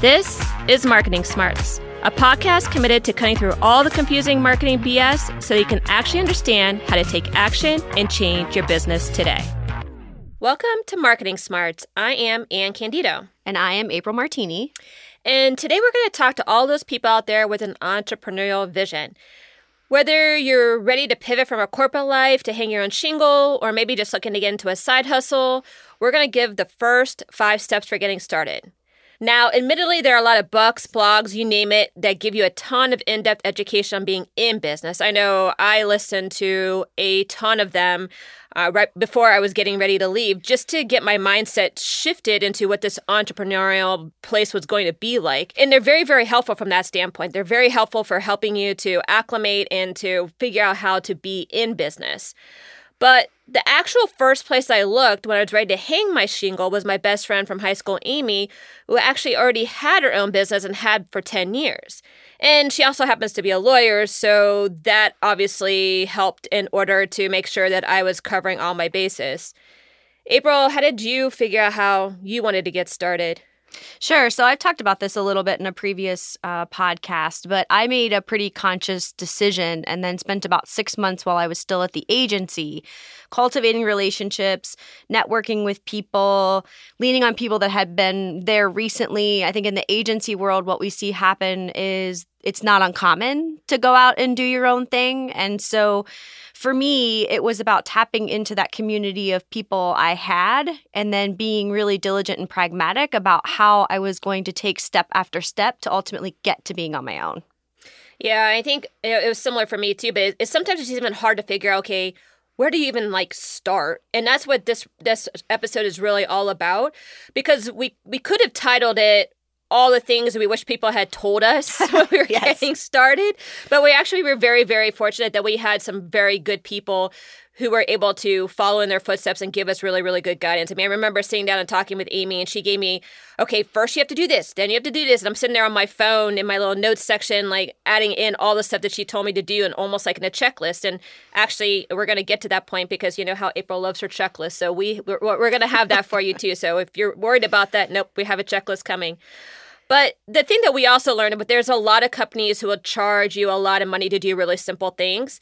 This is Marketing Smarts, a podcast committed to cutting through all the confusing marketing BS so you can actually understand how to take action and change your business today. Welcome to Marketing Smarts. I am Anne Candido. And I am April Martini. And today we're going to talk to all those people out there with an entrepreneurial vision. Whether you're ready to pivot from a corporate life to hang your own shingle, or maybe just looking to get into a side hustle, we're going to give the first five steps for getting started. Now, admittedly, there are a lot of books, blogs, you name it, that give you a ton of in depth education on being in business. I know I listened to a ton of them uh, right before I was getting ready to leave just to get my mindset shifted into what this entrepreneurial place was going to be like. And they're very, very helpful from that standpoint. They're very helpful for helping you to acclimate and to figure out how to be in business. But the actual first place I looked when I was ready to hang my shingle was my best friend from high school, Amy, who actually already had her own business and had for 10 years. And she also happens to be a lawyer, so that obviously helped in order to make sure that I was covering all my bases. April, how did you figure out how you wanted to get started? Sure. So I've talked about this a little bit in a previous uh, podcast, but I made a pretty conscious decision and then spent about six months while I was still at the agency cultivating relationships, networking with people, leaning on people that had been there recently. I think in the agency world, what we see happen is it's not uncommon to go out and do your own thing. And so for me, it was about tapping into that community of people I had and then being really diligent and pragmatic about how I was going to take step after step to ultimately get to being on my own. Yeah, I think it was similar for me too, but it's sometimes it's even hard to figure out, okay, where do you even like start and that's what this this episode is really all about because we we could have titled it all the things we wish people had told us when we were yes. getting started. But we actually were very, very fortunate that we had some very good people who were able to follow in their footsteps and give us really, really good guidance. I mean, I remember sitting down and talking with Amy, and she gave me, okay, first you have to do this, then you have to do this. And I'm sitting there on my phone in my little notes section, like adding in all the stuff that she told me to do and almost like in a checklist. And actually, we're going to get to that point because you know how April loves her checklist. So we, we're, we're going to have that for you too. So if you're worried about that, nope, we have a checklist coming. But the thing that we also learned, but there's a lot of companies who will charge you a lot of money to do really simple things.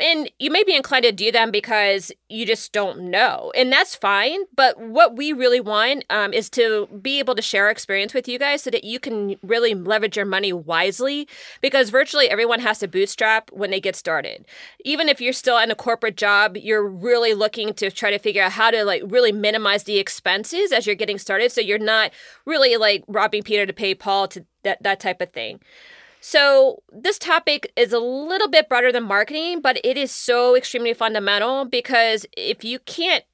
And you may be inclined to do them because you just don't know. And that's fine. But what we really want um, is to be able to share our experience with you guys so that you can really leverage your money wisely because virtually everyone has to bootstrap when they get started. Even if you're still in a corporate job, you're really looking to try to figure out how to like really minimize the expenses as you're getting started so you're not really like robbing Peter to pay Paul to that, that type of thing. So, this topic is a little bit broader than marketing, but it is so extremely fundamental because if you can't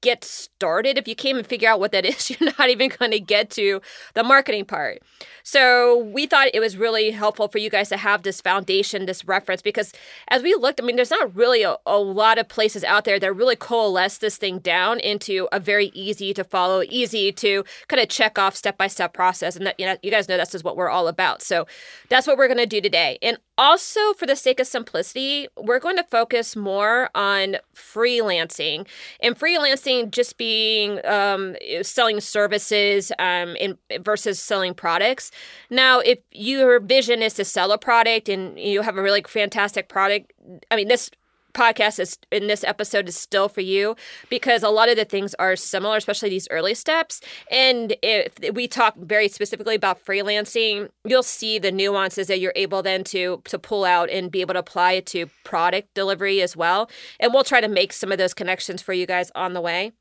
get started, if you can't even figure out what that is, you're not even going to get to the marketing part. So we thought it was really helpful for you guys to have this foundation, this reference, because as we looked, I mean, there's not really a, a lot of places out there that really coalesce this thing down into a very easy to follow, easy to kind of check off step by step process. And that, you know, you guys know that's just what we're all about. So that's what we're going to do today. And also, for the sake of simplicity, we're going to focus more on freelancing and freelancing just being um, selling services um, in, versus selling products. Now, if your vision is to sell a product and you have a really fantastic product, I mean, this podcast is in this episode is still for you because a lot of the things are similar, especially these early steps. And if we talk very specifically about freelancing, you'll see the nuances that you're able then to to pull out and be able to apply it to product delivery as well. And we'll try to make some of those connections for you guys on the way.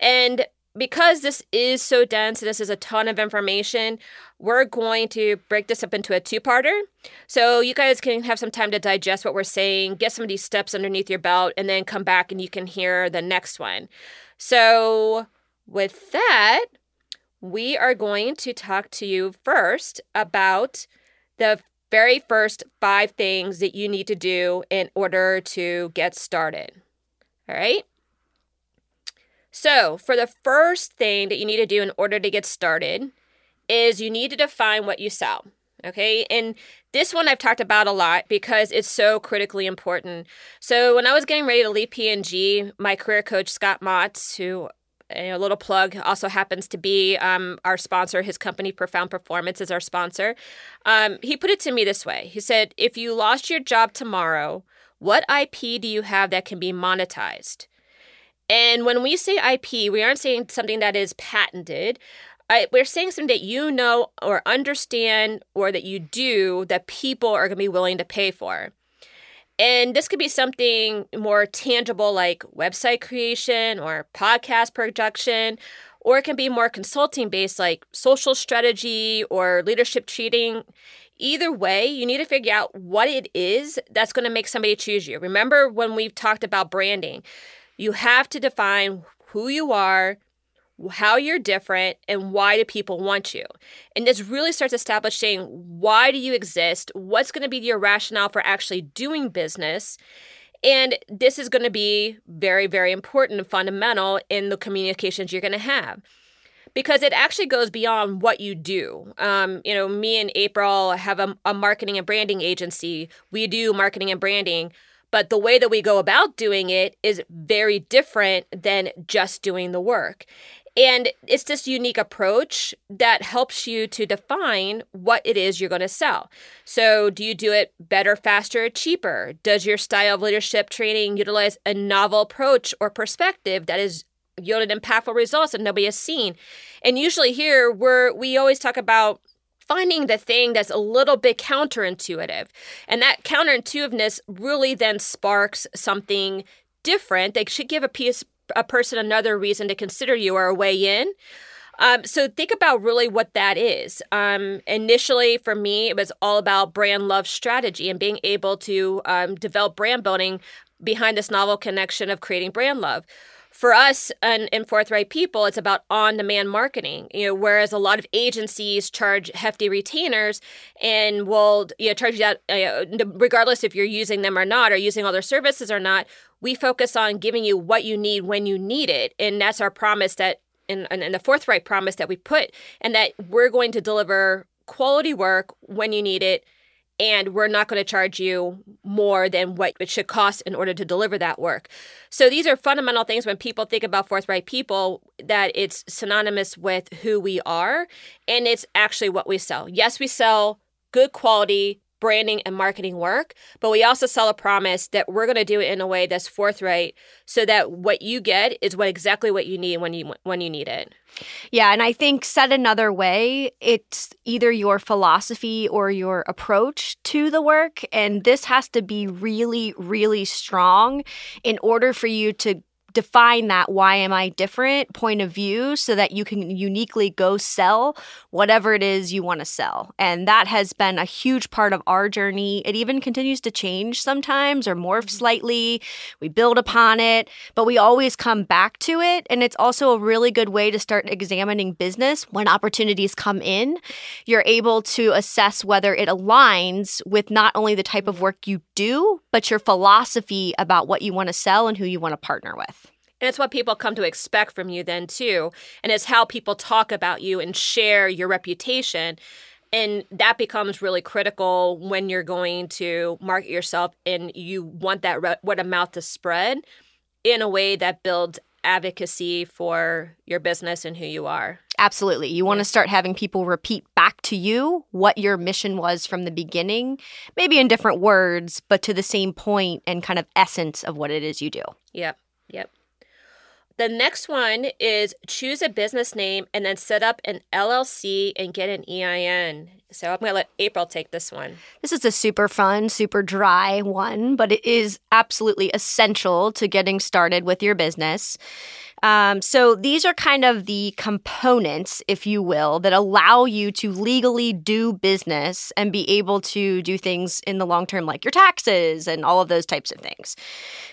And because this is so dense, this is a ton of information, we're going to break this up into a two parter. So you guys can have some time to digest what we're saying, get some of these steps underneath your belt, and then come back and you can hear the next one. So, with that, we are going to talk to you first about the very first five things that you need to do in order to get started. All right. So, for the first thing that you need to do in order to get started is you need to define what you sell. Okay. And this one I've talked about a lot because it's so critically important. So, when I was getting ready to leave P&G, my career coach, Scott Motz, who a little plug also happens to be um, our sponsor. His company, Profound Performance, is our sponsor. Um, he put it to me this way He said, If you lost your job tomorrow, what IP do you have that can be monetized? And when we say IP, we aren't saying something that is patented. I, we're saying something that you know or understand or that you do that people are going to be willing to pay for. And this could be something more tangible like website creation or podcast production, or it can be more consulting based like social strategy or leadership treating. Either way, you need to figure out what it is that's going to make somebody choose you. Remember when we've talked about branding, you have to define who you are, how you're different and why do people want you and this really starts establishing why do you exist what's going to be your rationale for actually doing business and this is going to be very very important and fundamental in the communications you're going to have because it actually goes beyond what you do. Um, you know, me and April have a, a marketing and branding agency. We do marketing and branding, but the way that we go about doing it is very different than just doing the work. And it's this unique approach that helps you to define what it is you're going to sell. So, do you do it better, faster, cheaper? Does your style of leadership training utilize a novel approach or perspective that is yielded impactful results that nobody has seen? And usually, here, we're, we always talk about finding the thing that's a little bit counterintuitive. And that counterintuitiveness really then sparks something different. They should give a piece a person another reason to consider you or a way in. Um, so think about really what that is. Um, initially, for me, it was all about brand love strategy and being able to um, develop brand building behind this novel connection of creating brand love. For us and Forthright People, it's about on-demand marketing. You know, whereas a lot of agencies charge hefty retainers and will you know, charge you that uh, regardless if you're using them or not, or using all their services or not we focus on giving you what you need when you need it. And that's our promise that, and, and the forthright promise that we put, and that we're going to deliver quality work when you need it. And we're not going to charge you more than what it should cost in order to deliver that work. So these are fundamental things when people think about forthright people that it's synonymous with who we are and it's actually what we sell. Yes, we sell good quality branding and marketing work, but we also sell a promise that we're going to do it in a way that's forthright so that what you get is what exactly what you need when you when you need it. Yeah, and I think said another way, it's either your philosophy or your approach to the work and this has to be really really strong in order for you to define that why am I different point of view so that you can uniquely go sell whatever it is you want to sell. And that has been a huge part of our journey. It even continues to change sometimes or morph mm-hmm. slightly. We build upon it, but we always come back to it. And it's also a really good way to start examining business when opportunities come in. You're able to assess whether it aligns with not only the type of work you do, but your philosophy about what you want to sell and who you want to partner with. And it's what people come to expect from you then too. And it's how people talk about you and share your reputation. And that becomes really critical when you're going to market yourself and you want that re- word of mouth to spread in a way that builds advocacy for your business and who you are. Absolutely. You want to start having people repeat back to you what your mission was from the beginning, maybe in different words, but to the same point and kind of essence of what it is you do. Yep. Yep. The next one is choose a business name and then set up an LLC and get an EIN. So I'm going to let April take this one. This is a super fun, super dry one, but it is absolutely essential to getting started with your business. Um, so these are kind of the components, if you will, that allow you to legally do business and be able to do things in the long term, like your taxes and all of those types of things.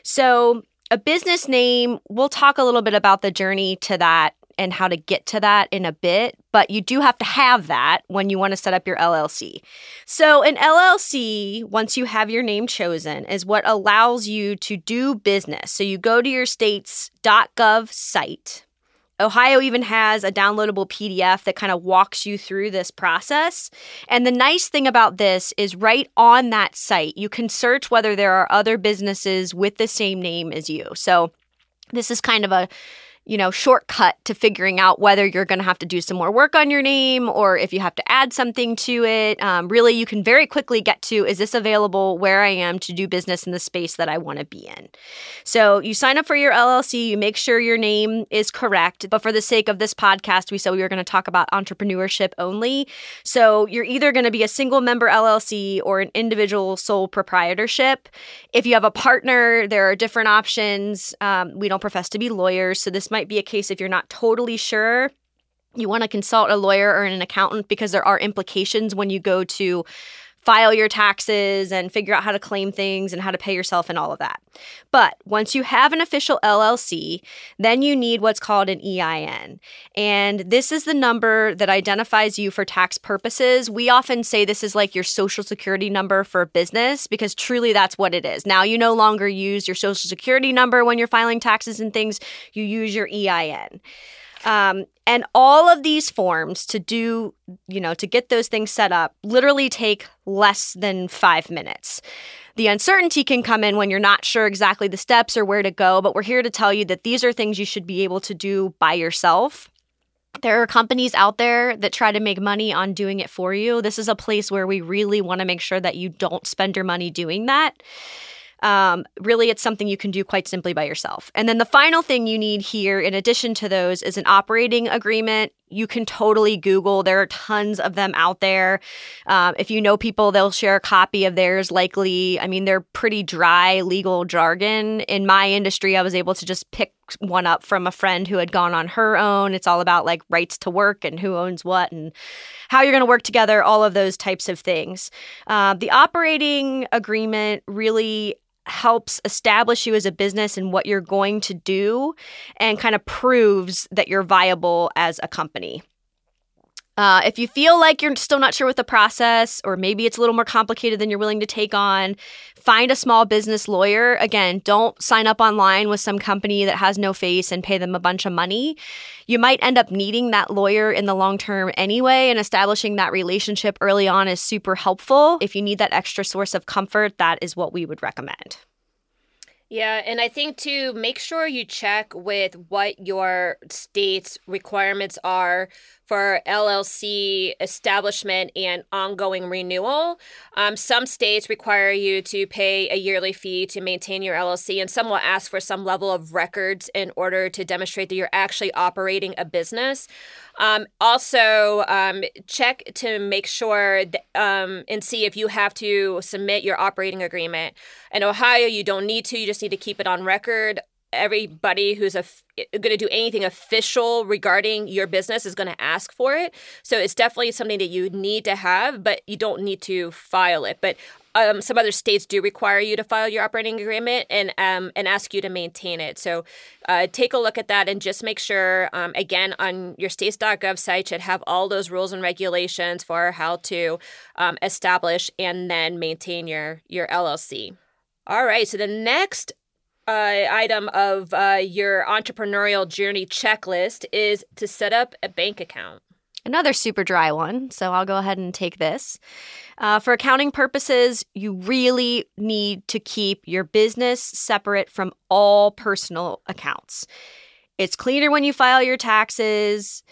So a business name, we'll talk a little bit about the journey to that and how to get to that in a bit, but you do have to have that when you want to set up your LLC. So, an LLC, once you have your name chosen, is what allows you to do business. So, you go to your state's .gov site Ohio even has a downloadable PDF that kind of walks you through this process. And the nice thing about this is right on that site, you can search whether there are other businesses with the same name as you. So this is kind of a you know, shortcut to figuring out whether you're going to have to do some more work on your name or if you have to add something to it. Um, really, you can very quickly get to is this available where I am to do business in the space that I want to be in? So you sign up for your LLC, you make sure your name is correct. But for the sake of this podcast, we said we were going to talk about entrepreneurship only. So you're either going to be a single member LLC or an individual sole proprietorship. If you have a partner, there are different options. Um, we don't profess to be lawyers, so this might be a case if you're not totally sure. You want to consult a lawyer or an accountant because there are implications when you go to file your taxes and figure out how to claim things and how to pay yourself and all of that. But once you have an official LLC, then you need what's called an EIN. And this is the number that identifies you for tax purposes. We often say this is like your social security number for business because truly that's what it is. Now you no longer use your social security number when you're filing taxes and things, you use your EIN. Um, and all of these forms to do, you know, to get those things set up literally take less than five minutes. The uncertainty can come in when you're not sure exactly the steps or where to go, but we're here to tell you that these are things you should be able to do by yourself. There are companies out there that try to make money on doing it for you. This is a place where we really want to make sure that you don't spend your money doing that. Um, really, it's something you can do quite simply by yourself. And then the final thing you need here, in addition to those, is an operating agreement. You can totally Google. There are tons of them out there. Um, if you know people, they'll share a copy of theirs, likely. I mean, they're pretty dry legal jargon. In my industry, I was able to just pick one up from a friend who had gone on her own. It's all about like rights to work and who owns what and how you're going to work together, all of those types of things. Uh, the operating agreement really helps establish you as a business and what you're going to do and kind of proves that you're viable as a company. Uh, if you feel like you're still not sure with the process, or maybe it's a little more complicated than you're willing to take on, find a small business lawyer. Again, don't sign up online with some company that has no face and pay them a bunch of money. You might end up needing that lawyer in the long term anyway, and establishing that relationship early on is super helpful. If you need that extra source of comfort, that is what we would recommend. Yeah, and I think to make sure you check with what your state's requirements are for LLC establishment and ongoing renewal. Um, some states require you to pay a yearly fee to maintain your LLC, and some will ask for some level of records in order to demonstrate that you're actually operating a business. Um, also, um, check to make sure um, and see if you have to submit your operating agreement. In Ohio, you don't need to, you just need to keep it on record everybody who's going to do anything official regarding your business is going to ask for it. So it's definitely something that you need to have, but you don't need to file it. But um, some other states do require you to file your operating agreement and um, and ask you to maintain it. So uh, take a look at that and just make sure. Um, again, on your states.gov site should have all those rules and regulations for how to um, establish and then maintain your your LLC. All right. So the next uh, item of uh, your entrepreneurial journey checklist is to set up a bank account. Another super dry one, so I'll go ahead and take this. Uh, for accounting purposes, you really need to keep your business separate from all personal accounts. It's cleaner when you file your taxes.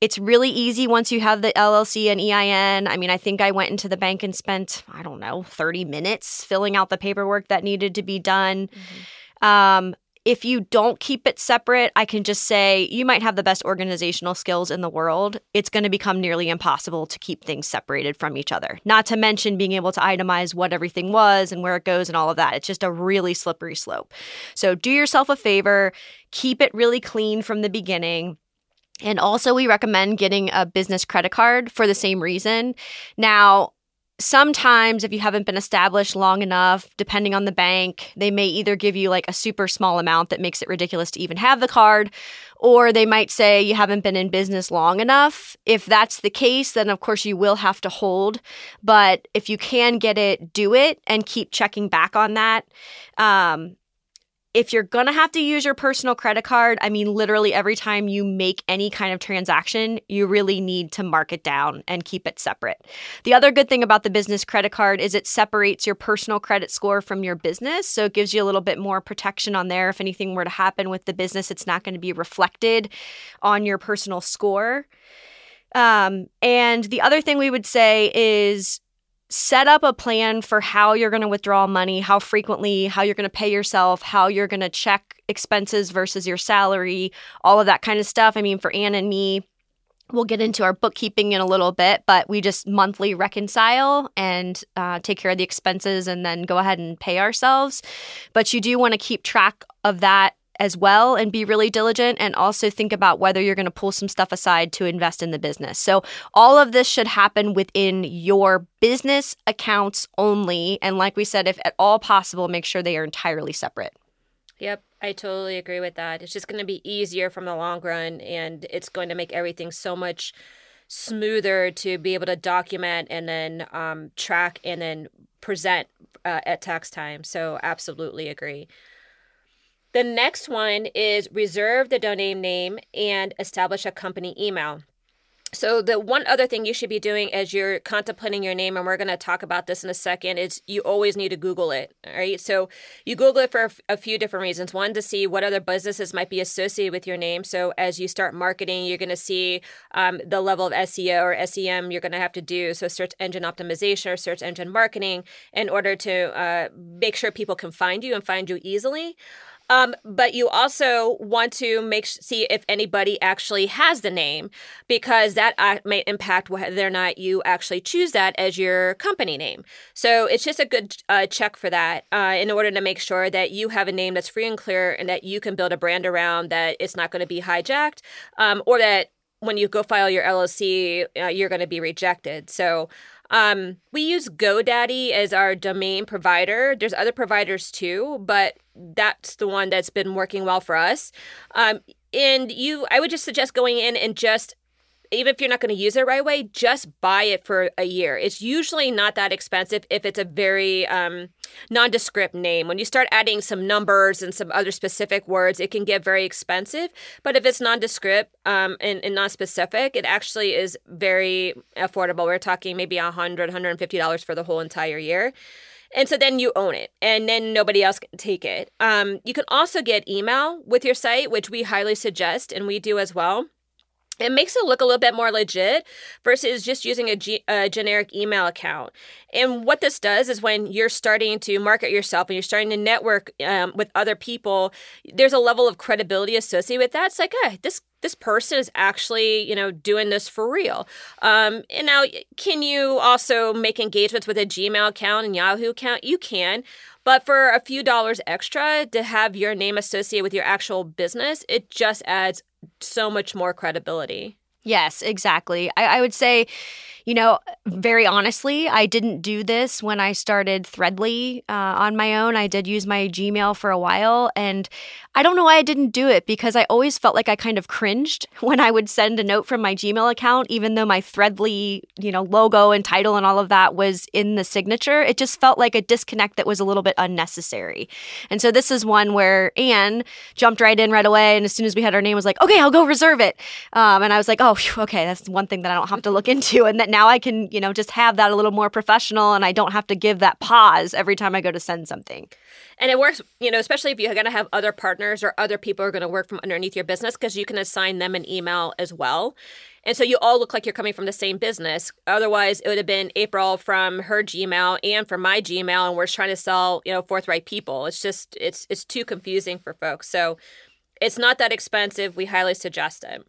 It's really easy once you have the LLC and EIN. I mean, I think I went into the bank and spent, I don't know, 30 minutes filling out the paperwork that needed to be done. Mm-hmm. Um, if you don't keep it separate, I can just say you might have the best organizational skills in the world. It's going to become nearly impossible to keep things separated from each other. Not to mention being able to itemize what everything was and where it goes and all of that. It's just a really slippery slope. So do yourself a favor, keep it really clean from the beginning. And also, we recommend getting a business credit card for the same reason. Now, sometimes if you haven't been established long enough depending on the bank they may either give you like a super small amount that makes it ridiculous to even have the card or they might say you haven't been in business long enough. If that's the case then of course you will have to hold. But if you can get it do it and keep checking back on that. Um, if you're going to have to use your personal credit card, I mean, literally every time you make any kind of transaction, you really need to mark it down and keep it separate. The other good thing about the business credit card is it separates your personal credit score from your business. So it gives you a little bit more protection on there. If anything were to happen with the business, it's not going to be reflected on your personal score. Um, and the other thing we would say is set up a plan for how you're going to withdraw money, how frequently, how you're going to pay yourself, how you're going to check expenses versus your salary, all of that kind of stuff. I mean, for Anne and me, we'll get into our bookkeeping in a little bit, but we just monthly reconcile and uh, take care of the expenses and then go ahead and pay ourselves. But you do want to keep track of that as well and be really diligent and also think about whether you're going to pull some stuff aside to invest in the business. So, all of this should happen within your business accounts only. And, like we said, if at all possible, make sure they are entirely separate. Yep, I totally agree with that. It's just going to be easier from the long run and it's going to make everything so much smoother to be able to document and then um, track and then present uh, at tax time. So, absolutely agree. The next one is reserve the domain name and establish a company email. So the one other thing you should be doing as you're contemplating your name, and we're going to talk about this in a second, is you always need to Google it. Right. So you Google it for a few different reasons. One, to see what other businesses might be associated with your name. So as you start marketing, you're going to see um, the level of SEO or SEM you're going to have to do. So search engine optimization or search engine marketing in order to uh, make sure people can find you and find you easily. Um, but you also want to make see if anybody actually has the name because that uh, may impact whether or not you actually choose that as your company name. So it's just a good uh, check for that uh, in order to make sure that you have a name that's free and clear and that you can build a brand around that it's not going to be hijacked um, or that when you go file your LLC, uh, you're going to be rejected. So um, we use GoDaddy as our domain provider. There's other providers too, but that's the one that's been working well for us. Um, and you, I would just suggest going in and just even if you're not going to use it right away, just buy it for a year. It's usually not that expensive if it's a very um, nondescript name. When you start adding some numbers and some other specific words, it can get very expensive. But if it's nondescript um, and, and non-specific, it actually is very affordable. We're talking maybe $100, $150 for the whole entire year. And so then you own it, and then nobody else can take it. Um, you can also get email with your site, which we highly suggest, and we do as well it makes it look a little bit more legit versus just using a, G- a, generic email account. And what this does is when you're starting to market yourself and you're starting to network um, with other people, there's a level of credibility associated with that. It's like, hey, this this person is actually you know doing this for real um, and now can you also make engagements with a gmail account and yahoo account you can but for a few dollars extra to have your name associated with your actual business it just adds so much more credibility. Yes, exactly. I, I would say you know, very honestly, I didn't do this when I started Threadly uh, on my own. I did use my Gmail for a while, and I don't know why I didn't do it because I always felt like I kind of cringed when I would send a note from my Gmail account, even though my Threadly, you know, logo and title and all of that was in the signature. It just felt like a disconnect that was a little bit unnecessary. And so this is one where Anne jumped right in right away, and as soon as we had our name, was like, "Okay, I'll go reserve it." Um, and I was like, "Oh, Oh, okay, that's one thing that I don't have to look into," and that now I can, you know, just have that a little more professional and I don't have to give that pause every time I go to send something. And it works, you know, especially if you're going to have other partners or other people are going to work from underneath your business because you can assign them an email as well. And so you all look like you're coming from the same business. Otherwise, it would have been April from her Gmail and from my Gmail, and we're trying to sell, you know, forthright people. It's just it's it's too confusing for folks. So it's not that expensive. We highly suggest it.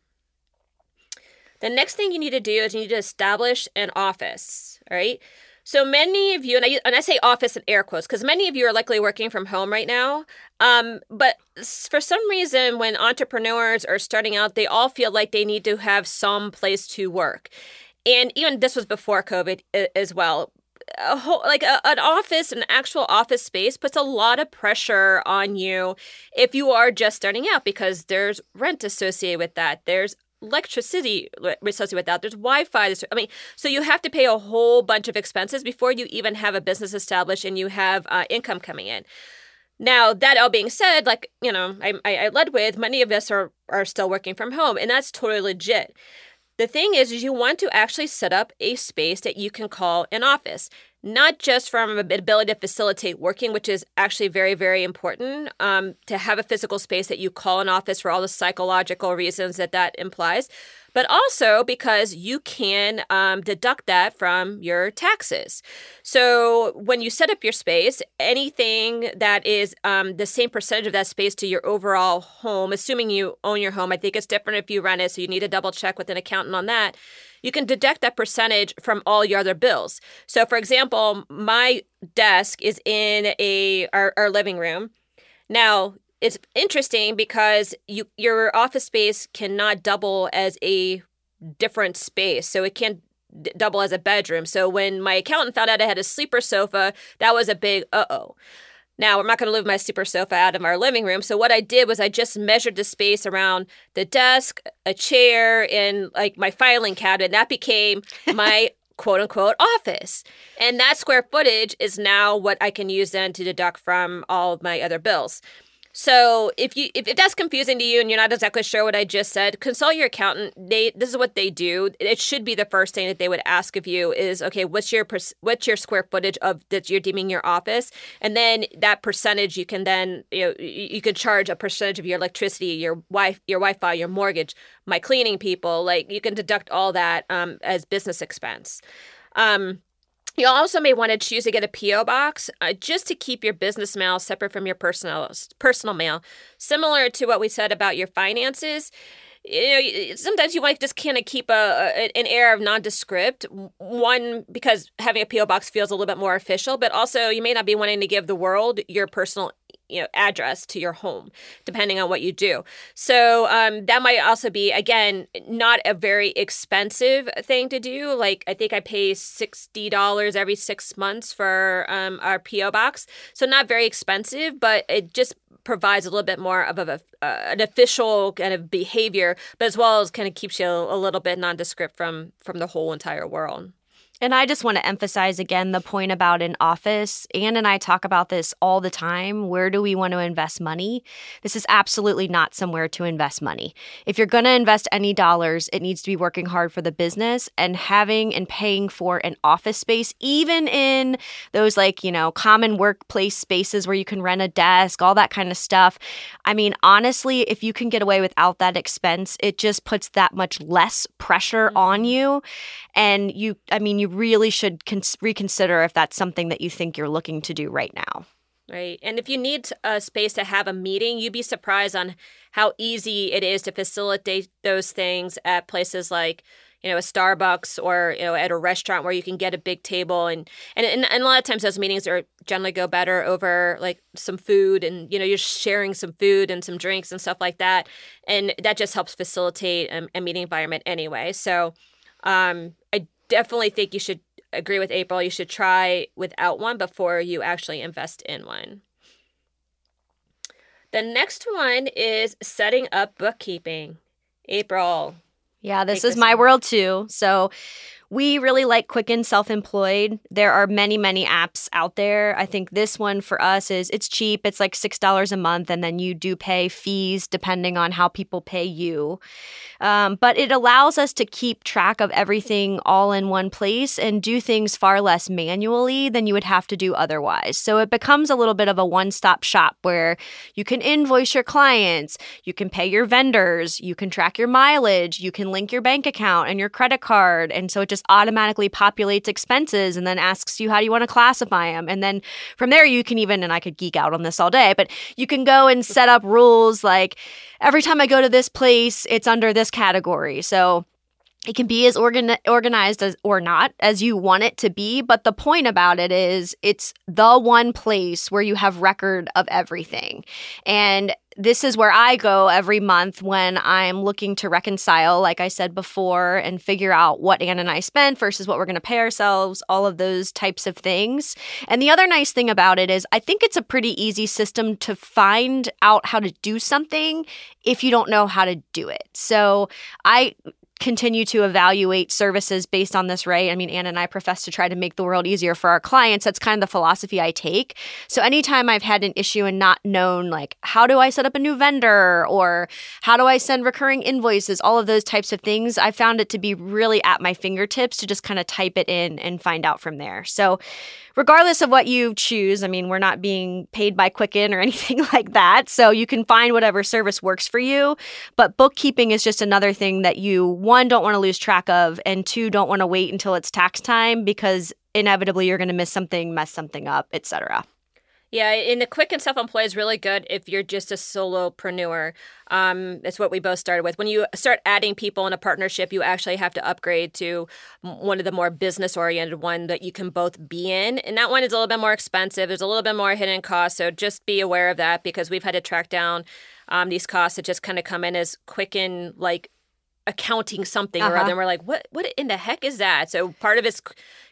The next thing you need to do is you need to establish an office, right? So many of you, and I, and I say office in air quotes, because many of you are likely working from home right now. Um, but for some reason, when entrepreneurs are starting out, they all feel like they need to have some place to work. And even this was before COVID as well. A whole, like a, an office, an actual office space puts a lot of pressure on you if you are just starting out because there's rent associated with that. There's electricity associated with that. There's Wi-Fi. I mean, so you have to pay a whole bunch of expenses before you even have a business established and you have uh, income coming in. Now, that all being said, like, you know, I, I led with, many of us are, are still working from home, and that's totally legit. The thing is, is you want to actually set up a space that you can call an office not just from ability to facilitate working, which is actually very, very important um, to have a physical space that you call an office for all the psychological reasons that that implies, but also because you can um, deduct that from your taxes. So when you set up your space, anything that is um, the same percentage of that space to your overall home, assuming you own your home, I think it's different if you rent it, so you need to double check with an accountant on that you can deduct that percentage from all your other bills. So, for example, my desk is in a our, our living room. Now, it's interesting because you your office space cannot double as a different space. So it can't d- double as a bedroom. So when my accountant found out I had a sleeper sofa, that was a big uh-oh. Now, I'm not going to move my super sofa out of our living room. So, what I did was I just measured the space around the desk, a chair, and like my filing cabinet. That became my quote unquote office. And that square footage is now what I can use then to deduct from all of my other bills. So if you if, if that's confusing to you and you're not exactly sure what I just said, consult your accountant. They this is what they do. It should be the first thing that they would ask of you is okay, what's your what's your square footage of that you're deeming your office, and then that percentage you can then you know you can charge a percentage of your electricity, your wi your Wi-Fi, your mortgage, my cleaning people. Like you can deduct all that um, as business expense. Um, you also may want to choose to get a PO box uh, just to keep your business mail separate from your personal personal mail. Similar to what we said about your finances, you know, sometimes you might just kind of keep a, an air of nondescript. One because having a PO box feels a little bit more official, but also you may not be wanting to give the world your personal you know address to your home depending on what you do. So um, that might also be again not a very expensive thing to do. Like i think i pay $60 every six months for um, our po box. So not very expensive but it just provides a little bit more of a, uh, an official kind of behavior but as well as kind of keeps you a, a little bit nondescript from from the whole entire world and I just want to emphasize again the point about an office. Anne and I talk about this all the time. Where do we want to invest money? This is absolutely not somewhere to invest money. If you're going to invest any dollars, it needs to be working hard for the business and having and paying for an office space, even in those like, you know, common workplace spaces where you can rent a desk, all that kind of stuff. I mean, honestly, if you can get away without that expense, it just puts that much less pressure mm-hmm. on you. And you, I mean, you really should cons- reconsider if that's something that you think you're looking to do right now. Right. And if you need a space to have a meeting, you'd be surprised on how easy it is to facilitate those things at places like, you know, a Starbucks or, you know, at a restaurant where you can get a big table and and, and, and a lot of times those meetings are generally go better over like some food and you know, you're sharing some food and some drinks and stuff like that. And that just helps facilitate a, a meeting environment anyway. So um definitely think you should agree with April. You should try without one before you actually invest in one. The next one is setting up bookkeeping. April. Yeah, this is this my one. world too. So we really like Quicken Self Employed. There are many, many apps out there. I think this one for us is it's cheap. It's like $6 a month, and then you do pay fees depending on how people pay you. Um, but it allows us to keep track of everything all in one place and do things far less manually than you would have to do otherwise. So it becomes a little bit of a one stop shop where you can invoice your clients, you can pay your vendors, you can track your mileage, you can link your bank account and your credit card. And so it just just automatically populates expenses and then asks you how do you want to classify them. And then from there, you can even, and I could geek out on this all day, but you can go and set up rules like every time I go to this place, it's under this category. So it can be as organ- organized as or not as you want it to be but the point about it is it's the one place where you have record of everything and this is where I go every month when I'm looking to reconcile, like I said before, and figure out what Anne and I spent versus what we're going to pay ourselves, all of those types of things. And the other nice thing about it is, I think it's a pretty easy system to find out how to do something if you don't know how to do it. So I continue to evaluate services based on this, right? I mean, Anna and I profess to try to make the world easier for our clients. That's kind of the philosophy I take. So anytime I've had an issue and not known, like, how do I set up a new vendor or how do I send recurring invoices, all of those types of things, I found it to be really at my fingertips to just kind of type it in and find out from there. So regardless of what you choose, I mean, we're not being paid by Quicken or anything like that. So you can find whatever service works for you. But bookkeeping is just another thing that you, one, don't want to lose track of, and two, don't want to wait until it's tax time because inevitably you're going to miss something, mess something up, etc. Yeah, and the Quicken Self Employed is really good if you're just a solopreneur. Um, it's what we both started with. When you start adding people in a partnership, you actually have to upgrade to one of the more business oriented one that you can both be in. And that one is a little bit more expensive. There's a little bit more hidden costs. So just be aware of that because we've had to track down um, these costs that just kind of come in as quick and like accounting something uh-huh. or other. And we're like, what what in the heck is that? So part of it's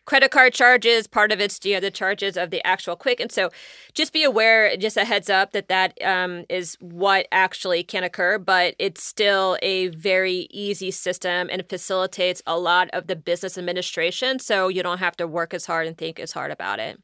credit card charges, part of it's you know, the charges of the actual quick. And so just be aware, just a heads up that that um, is what actually can occur, but it's still a very easy system and it facilitates a lot of the business administration. So you don't have to work as hard and think as hard about it.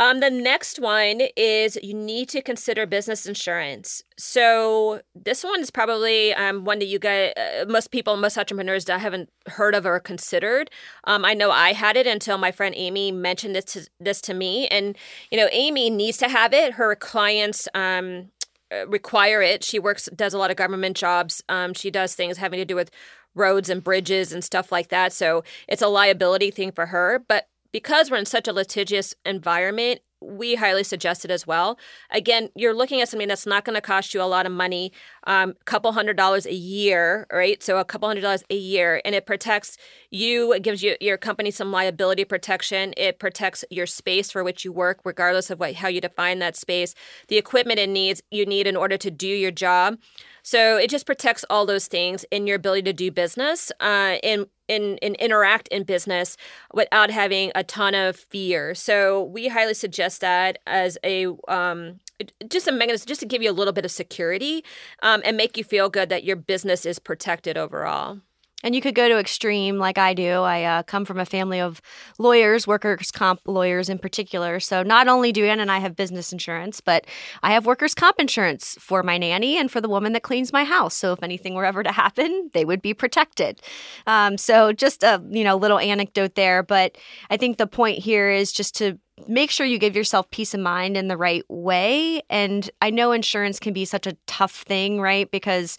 Um, the next one is you need to consider business insurance. So this one is probably um, one that you guys, uh, most people, most entrepreneurs, I haven't heard of or considered. Um, I know I had it until my friend Amy mentioned this to, this to me, and you know, Amy needs to have it. Her clients. Um, uh, require it. She works, does a lot of government jobs. Um, she does things having to do with roads and bridges and stuff like that. So it's a liability thing for her. But because we're in such a litigious environment, we highly suggest it as well. Again, you're looking at something that's not going to cost you a lot of money, um, couple hundred dollars a year, right? So a couple hundred dollars a year, and it protects you. It gives you your company some liability protection. It protects your space for which you work, regardless of what how you define that space. The equipment it needs you need in order to do your job. So it just protects all those things in your ability to do business uh, and, and, and interact in business without having a ton of fear. So we highly suggest that as a um, just a mechanism just to give you a little bit of security um, and make you feel good that your business is protected overall. And you could go to extreme like I do. I uh, come from a family of lawyers, workers' comp lawyers in particular. So not only do Anne and I have business insurance, but I have workers' comp insurance for my nanny and for the woman that cleans my house. So if anything were ever to happen, they would be protected. Um, so just a you know little anecdote there. But I think the point here is just to make sure you give yourself peace of mind in the right way. And I know insurance can be such a tough thing, right? Because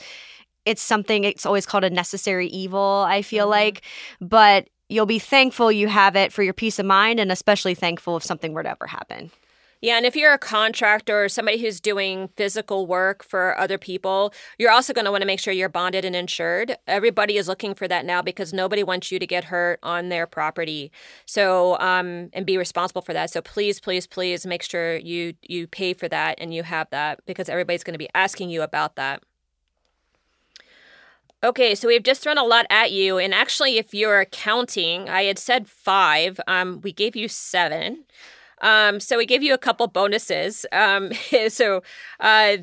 it's something it's always called a necessary evil i feel mm-hmm. like but you'll be thankful you have it for your peace of mind and especially thankful if something were to ever happen yeah, and if you're a contractor or somebody who's doing physical work for other people, you're also going to want to make sure you're bonded and insured. Everybody is looking for that now because nobody wants you to get hurt on their property. So, um, and be responsible for that. So please, please, please make sure you you pay for that and you have that because everybody's going to be asking you about that. Okay, so we've just thrown a lot at you, and actually, if you're counting, I had said five. Um, we gave you seven. Um, so we gave you a couple bonuses. Um, so uh,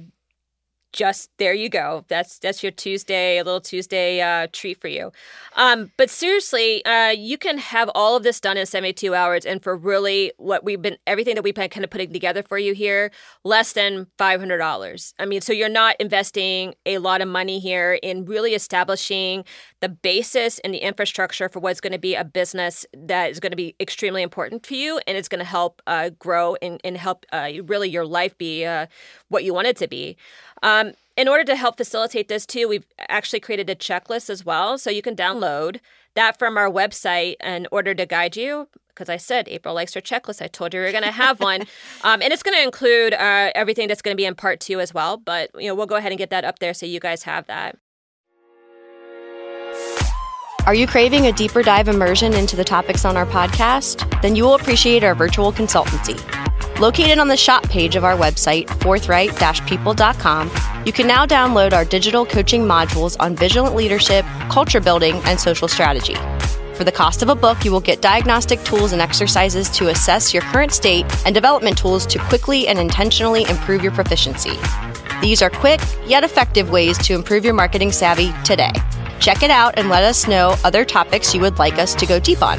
just there you go. That's that's your Tuesday, a little Tuesday uh, treat for you. Um, but seriously, uh, you can have all of this done in 72 hours, and for really what we've been, everything that we've been kind of putting together for you here, less than $500. I mean, so you're not investing a lot of money here in really establishing the basis and the infrastructure for what's going to be a business that is going to be extremely important for you, and it's going to help uh, grow and, and help uh, really your life be uh, what you want it to be. Um, in order to help facilitate this too, we've actually created a checklist as well. So you can download that from our website in order to guide you. Because I said April likes her checklist. I told you we are going to have one. um, and it's going to include uh, everything that's going to be in part two as well. But, you know, we'll go ahead and get that up there so you guys have that. Are you craving a deeper dive immersion into the topics on our podcast? Then you will appreciate our virtual consultancy. Located on the shop page of our website, forthright people.com, you can now download our digital coaching modules on vigilant leadership, culture building, and social strategy. For the cost of a book, you will get diagnostic tools and exercises to assess your current state and development tools to quickly and intentionally improve your proficiency. These are quick yet effective ways to improve your marketing savvy today. Check it out and let us know other topics you would like us to go deep on.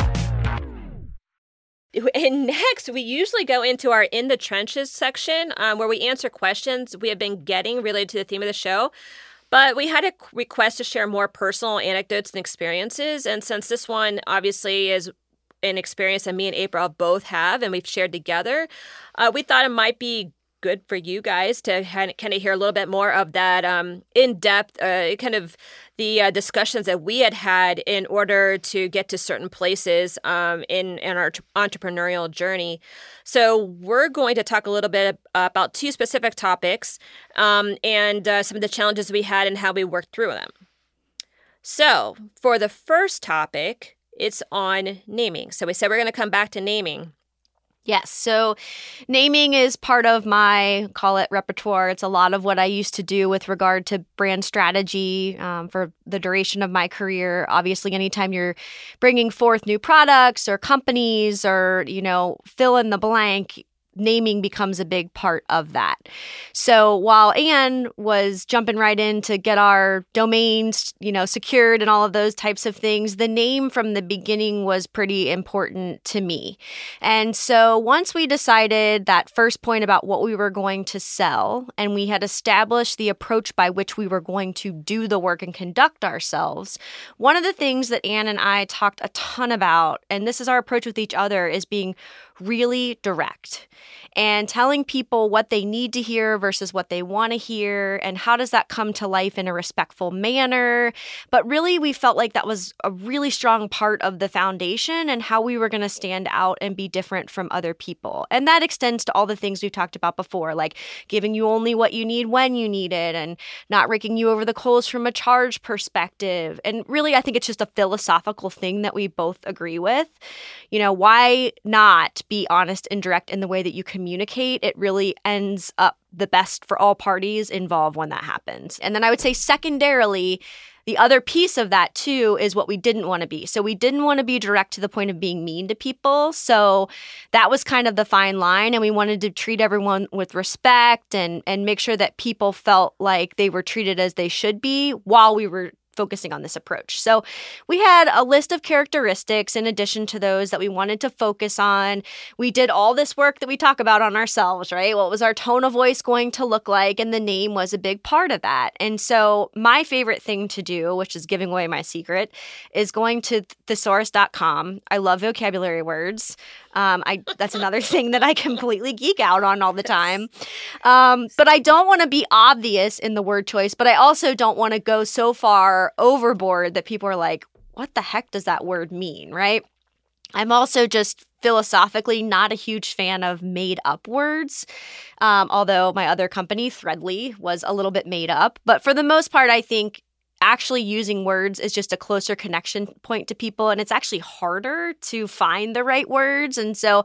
And next, we usually go into our In the Trenches section um, where we answer questions we have been getting related to the theme of the show. But we had a request to share more personal anecdotes and experiences. And since this one obviously is an experience that me and April both have and we've shared together, uh, we thought it might be good for you guys to kind of hear a little bit more of that um, in depth, uh, kind of the uh, discussions that we had had in order to get to certain places um, in in our entrepreneurial journey. So we're going to talk a little bit about two specific topics um, and uh, some of the challenges we had and how we worked through them. So for the first topic, it's on naming. So we said we're going to come back to naming. Yes. So naming is part of my, call it repertoire. It's a lot of what I used to do with regard to brand strategy um, for the duration of my career. Obviously, anytime you're bringing forth new products or companies or, you know, fill in the blank, naming becomes a big part of that. So while Anne was jumping right in to get our domains, you know, secured and all of those types of things, the name from the beginning was pretty important to me. And so once we decided that first point about what we were going to sell and we had established the approach by which we were going to do the work and conduct ourselves, one of the things that Anne and I talked a ton about, and this is our approach with each other, is being really direct and telling people what they need to hear versus what they want to hear and how does that come to life in a respectful manner. But really we felt like that was a really strong part of the foundation and how we were going to stand out and be different from other people. And that extends to all the things we've talked about before like giving you only what you need when you need it and not raking you over the coals from a charge perspective. And really i think it's just a philosophical thing that we both agree with. You know why not be honest and direct in the way that you communicate, it really ends up the best for all parties involved when that happens. And then I would say, secondarily, the other piece of that too is what we didn't want to be. So we didn't want to be direct to the point of being mean to people. So that was kind of the fine line and we wanted to treat everyone with respect and and make sure that people felt like they were treated as they should be while we were focusing on this approach. So we had a list of characteristics in addition to those that we wanted to focus on. We did all this work that we talk about on ourselves, right? What was our tone of voice going to look like? And the name was a big part of that. And so my favorite thing to do, which is giving away my secret, is going to thesaurus.com. I love vocabulary words. Um, I that's another thing that I completely geek out on all the time. Um, but I don't want to be obvious in the word choice, but I also don't want to go so far overboard that people are like, "What the heck does that word mean?" Right? I'm also just philosophically not a huge fan of made up words, um, although my other company, Threadly, was a little bit made up. But for the most part, I think actually using words is just a closer connection point to people and it's actually harder to find the right words and so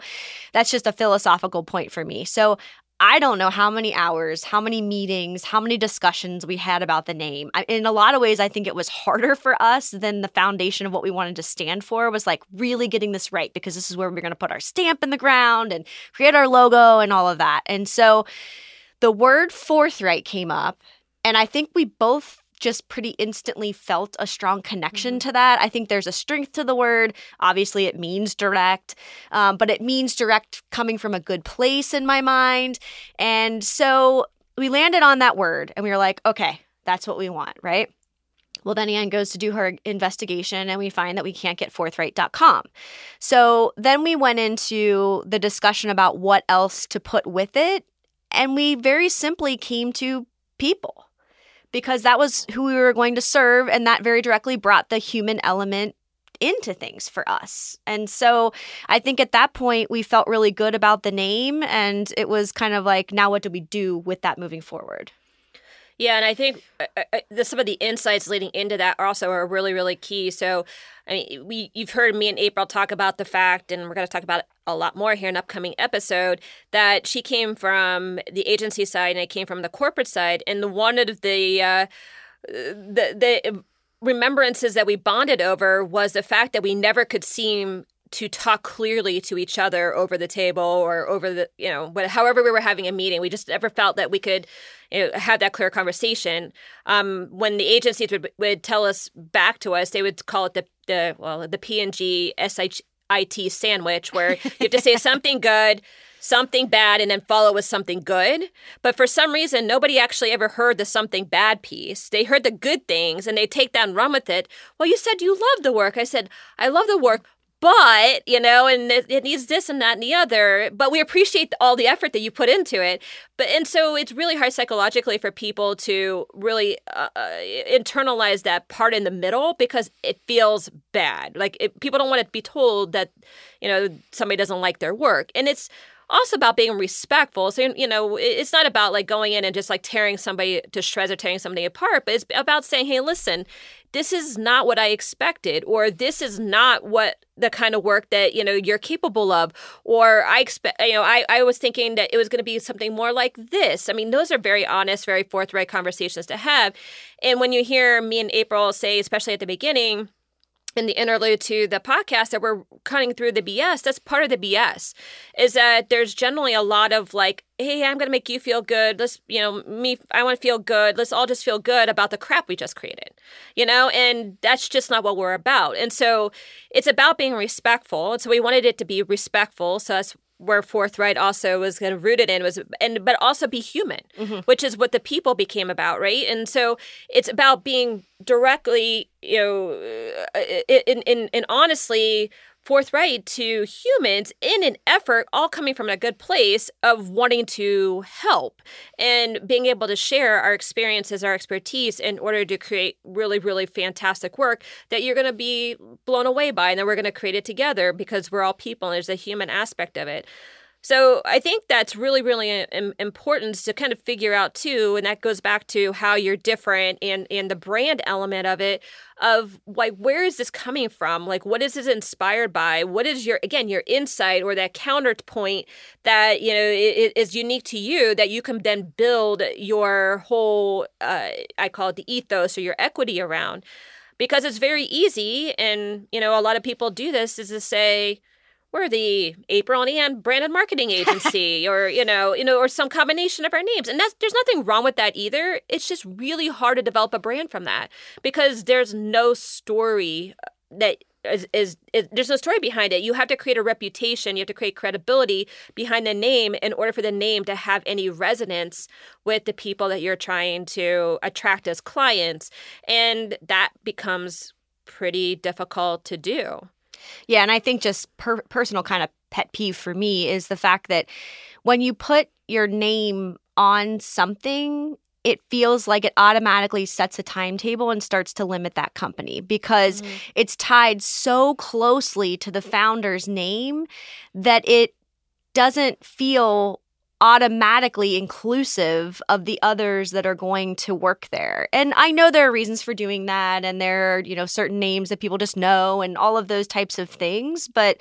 that's just a philosophical point for me so I don't know how many hours, how many meetings, how many discussions we had about the name. I, in a lot of ways, I think it was harder for us than the foundation of what we wanted to stand for was like really getting this right because this is where we're going to put our stamp in the ground and create our logo and all of that. And so the word forthright came up. And I think we both just pretty instantly felt a strong connection mm-hmm. to that. I think there's a strength to the word. Obviously, it means direct, um, but it means direct coming from a good place in my mind. And so we landed on that word and we were like, okay, that's what we want, right? Well, then Anne goes to do her investigation and we find that we can't get forthright.com. So then we went into the discussion about what else to put with it. And we very simply came to people because that was who we were going to serve. And that very directly brought the human element into things for us. And so I think at that point we felt really good about the name and it was kind of like now what do we do with that moving forward? Yeah, and I think uh, uh, uh, the, some of the insights leading into that also are really, really key. So, I mean, we you've heard me and April talk about the fact, and we're going to talk about a lot more here in an upcoming episode that she came from the agency side and I came from the corporate side, and the one of the uh, the the remembrances that we bonded over was the fact that we never could seem to talk clearly to each other over the table or over the you know however we were having a meeting we just never felt that we could you know, have that clear conversation um, when the agencies would, would tell us back to us they would call it the, the well the p&g shit sandwich where you have to say something good something bad and then follow with something good. But for some reason, nobody actually ever heard the something bad piece. They heard the good things and they take that and run with it. Well, you said you love the work. I said, I love the work, but you know and it, it, needs this and that and the other but we appreciate all the effort that you put into it. But and so it's really hard psychologically for people to really uh, uh internalize that part in the middle because it feels bad. Like it, people don't want to be told that you know somebody doesn't like their work. And it's also about being respectful. So, you know, it's not about like going in and just like tearing somebody to shreds or tearing somebody apart, but it's about saying, hey, listen, this is not what I expected, or this is not what the kind of work that, you know, you're capable of, or I expect, you know, I, I was thinking that it was going to be something more like this. I mean, those are very honest, very forthright conversations to have. And when you hear me and April say, especially at the beginning, in the interlude to the podcast that we're cutting through the BS, that's part of the BS. Is that there's generally a lot of like, hey, I'm gonna make you feel good. Let's, you know, me, I want to feel good. Let's all just feel good about the crap we just created, you know. And that's just not what we're about. And so it's about being respectful. And so we wanted it to be respectful. So that's where forthright also was kind of rooted in was and but also be human mm-hmm. which is what the people became about right and so it's about being directly you know uh, in in, in honestly forthright to humans in an effort all coming from a good place of wanting to help and being able to share our experiences our expertise in order to create really really fantastic work that you're going to be blown away by and then we're going to create it together because we're all people and there's a human aspect of it so I think that's really, really important to kind of figure out too, and that goes back to how you're different and and the brand element of it, of like where is this coming from? Like what is this inspired by? What is your again your insight or that counterpoint that you know is unique to you that you can then build your whole uh, I call it the ethos or your equity around, because it's very easy, and you know a lot of people do this is to say we're the April and branded marketing agency, or you know, you know, or some combination of our names. And that's there's nothing wrong with that either. It's just really hard to develop a brand from that because there's no story uh, that is, is, is, there's no story behind it. You have to create a reputation. You have to create credibility behind the name in order for the name to have any resonance with the people that you're trying to attract as clients, and that becomes pretty difficult to do. Yeah, and I think just per- personal kind of pet peeve for me is the fact that when you put your name on something, it feels like it automatically sets a timetable and starts to limit that company because mm-hmm. it's tied so closely to the founder's name that it doesn't feel automatically inclusive of the others that are going to work there. And I know there are reasons for doing that and there are, you know, certain names that people just know and all of those types of things, but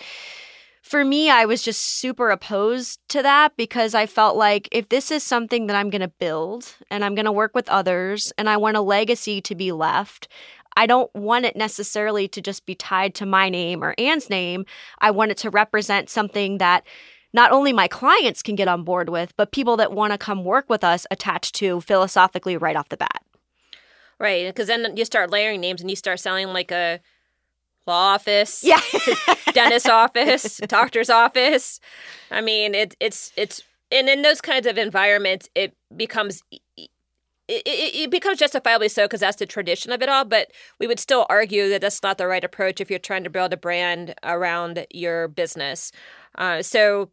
for me, I was just super opposed to that because I felt like if this is something that I'm going to build and I'm going to work with others and I want a legacy to be left, I don't want it necessarily to just be tied to my name or Anne's name. I want it to represent something that not only my clients can get on board with, but people that want to come work with us attached to philosophically right off the bat. Right, because then you start layering names and you start selling like a law office, yeah, dentist office, doctor's office. I mean, it, it's it's and in those kinds of environments, it becomes it, it, becomes justifiably so because that's the tradition of it all. But we would still argue that that's not the right approach if you're trying to build a brand around your business. Uh, so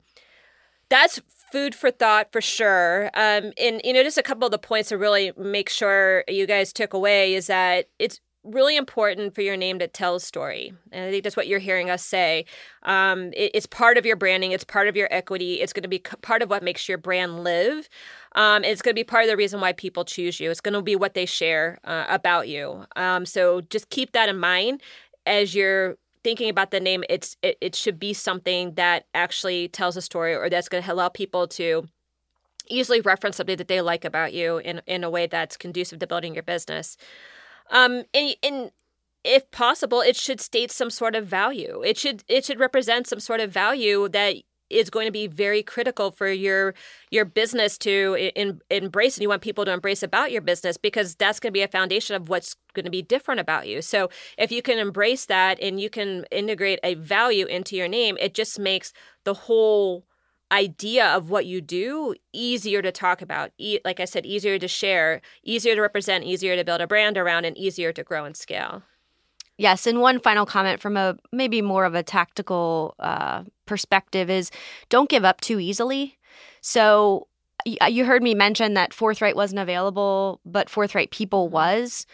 that's food for thought for sure. Um, and you know, just a couple of the points to really make sure you guys took away is that it's really important for your name to tell a story. And I think that's what you're hearing us say. Um, it, it's part of your branding, it's part of your equity, it's going to be part of what makes your brand live. Um, it's going to be part of the reason why people choose you. It's going to be what they share uh, about you. Um, so just keep that in mind as you're thinking about the name, it's it, it should be something that actually tells a story or that's going to allow people to easily reference something that they like about you in in a way that's conducive to building your business. Um, and, and if possible, it should state some sort of value. It should it should represent some sort of value that is going to be very critical for your your business to in, embrace and you want people to embrace about your business because that's going to be a foundation of what's going to be different about you. So if you can embrace that and you can integrate a value into your name it just makes the whole idea of what you do easier to talk about e- like i said easier to share easier to represent easier to build a brand around and easier to grow and scale Yes, and one final comment from a maybe more of a tactical uh, perspective is don't give up too easily. So you heard me mention that Forthright wasn't available, but Forthright People was.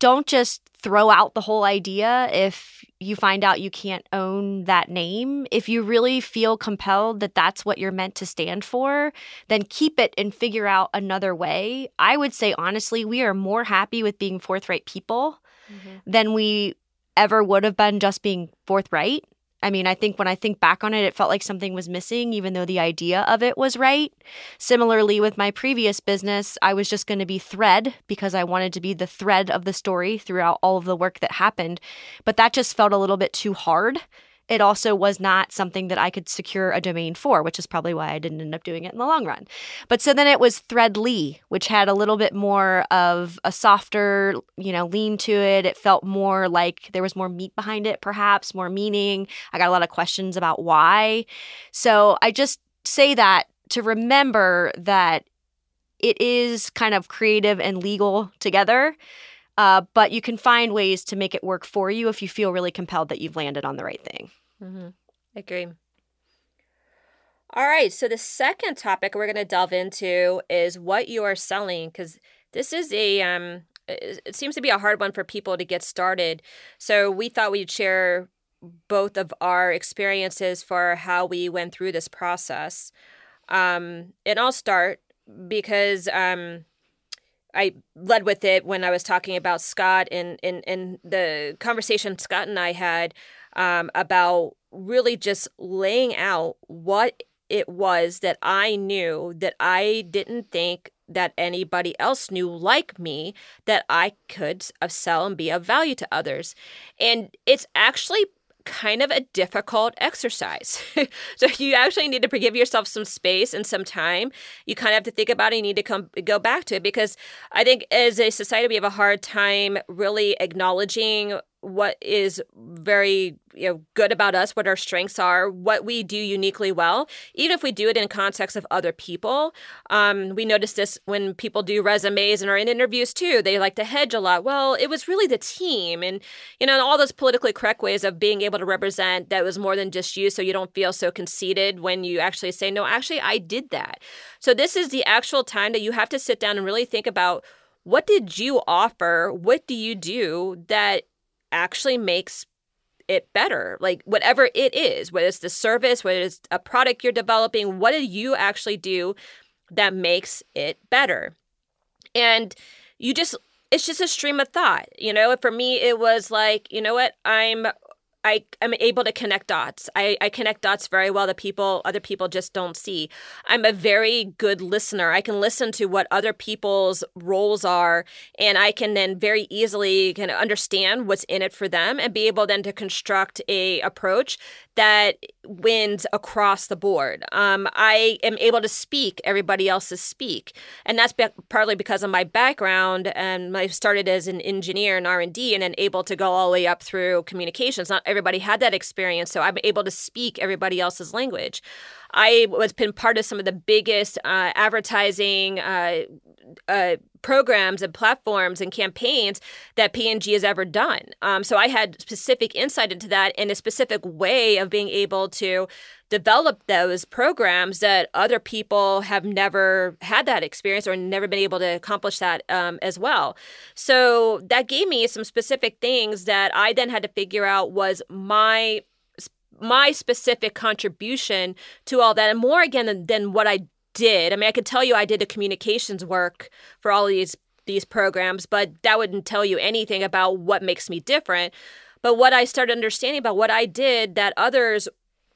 Don't just throw out the whole idea if you find out you can't own that name. If you really feel compelled that that's what you're meant to stand for, then keep it and figure out another way. I would say, honestly, we are more happy with being Forthright People mm-hmm. than we ever would have been just being forthright. I mean, I think when I think back on it, it felt like something was missing, even though the idea of it was right. Similarly, with my previous business, I was just going to be thread because I wanted to be the thread of the story throughout all of the work that happened. But that just felt a little bit too hard it also was not something that I could secure a domain for, which is probably why I didn't end up doing it in the long run. But so then it was Threadly, which had a little bit more of a softer, you know, lean to it. It felt more like there was more meat behind it, perhaps more meaning. I got a lot of questions about why. So I just say that to remember that it is kind of creative and legal together. Uh, but you can find ways to make it work for you if you feel really compelled that you've landed on the right thing. Mm-hmm. Agree. All right. So the second topic we're going to delve into is what you are selling because this is a um, it seems to be a hard one for people to get started. So we thought we'd share both of our experiences for how we went through this process. Um, and I'll start because um, I led with it when I was talking about Scott and in, in the conversation Scott and I had um, about really just laying out what it was that I knew that I didn't think that anybody else knew like me that I could sell and be of value to others. And it's actually kind of a difficult exercise. so you actually need to give yourself some space and some time. You kind of have to think about it. You need to come go back to it because I think as a society we have a hard time really acknowledging what is very you know good about us what our strengths are what we do uniquely well even if we do it in context of other people. Um, we notice this when people do resumes and are in interviews too. They like to hedge a lot. Well it was really the team and you know all those politically correct ways of being able to represent that was more than just you so you don't feel so conceited when you actually say no actually i did that. So this is the actual time that you have to sit down and really think about what did you offer? What do you do that actually makes it better. Like whatever it is, whether it's the service, whether it's a product you're developing, what do you actually do that makes it better? And you just it's just a stream of thought. You know, for me it was like, you know what? I'm I am able to connect dots. I, I connect dots very well that people other people just don't see. I'm a very good listener. I can listen to what other people's roles are and I can then very easily kind of understand what's in it for them and be able then to construct a approach that wins across the board. Um, I am able to speak everybody else's speak, and that's be- partly because of my background. And I started as an engineer in R and D, and then able to go all the way up through communications. Not everybody had that experience, so I'm able to speak everybody else's language. I was been part of some of the biggest uh, advertising uh, uh, programs and platforms and campaigns that P&G has ever done. Um, so I had specific insight into that and a specific way of being able to develop those programs that other people have never had that experience or never been able to accomplish that um, as well. So that gave me some specific things that I then had to figure out was my my specific contribution to all that and more again than, than what I did. I mean, I could tell you I did the communications work for all these these programs, but that wouldn't tell you anything about what makes me different. But what I started understanding about what I did that others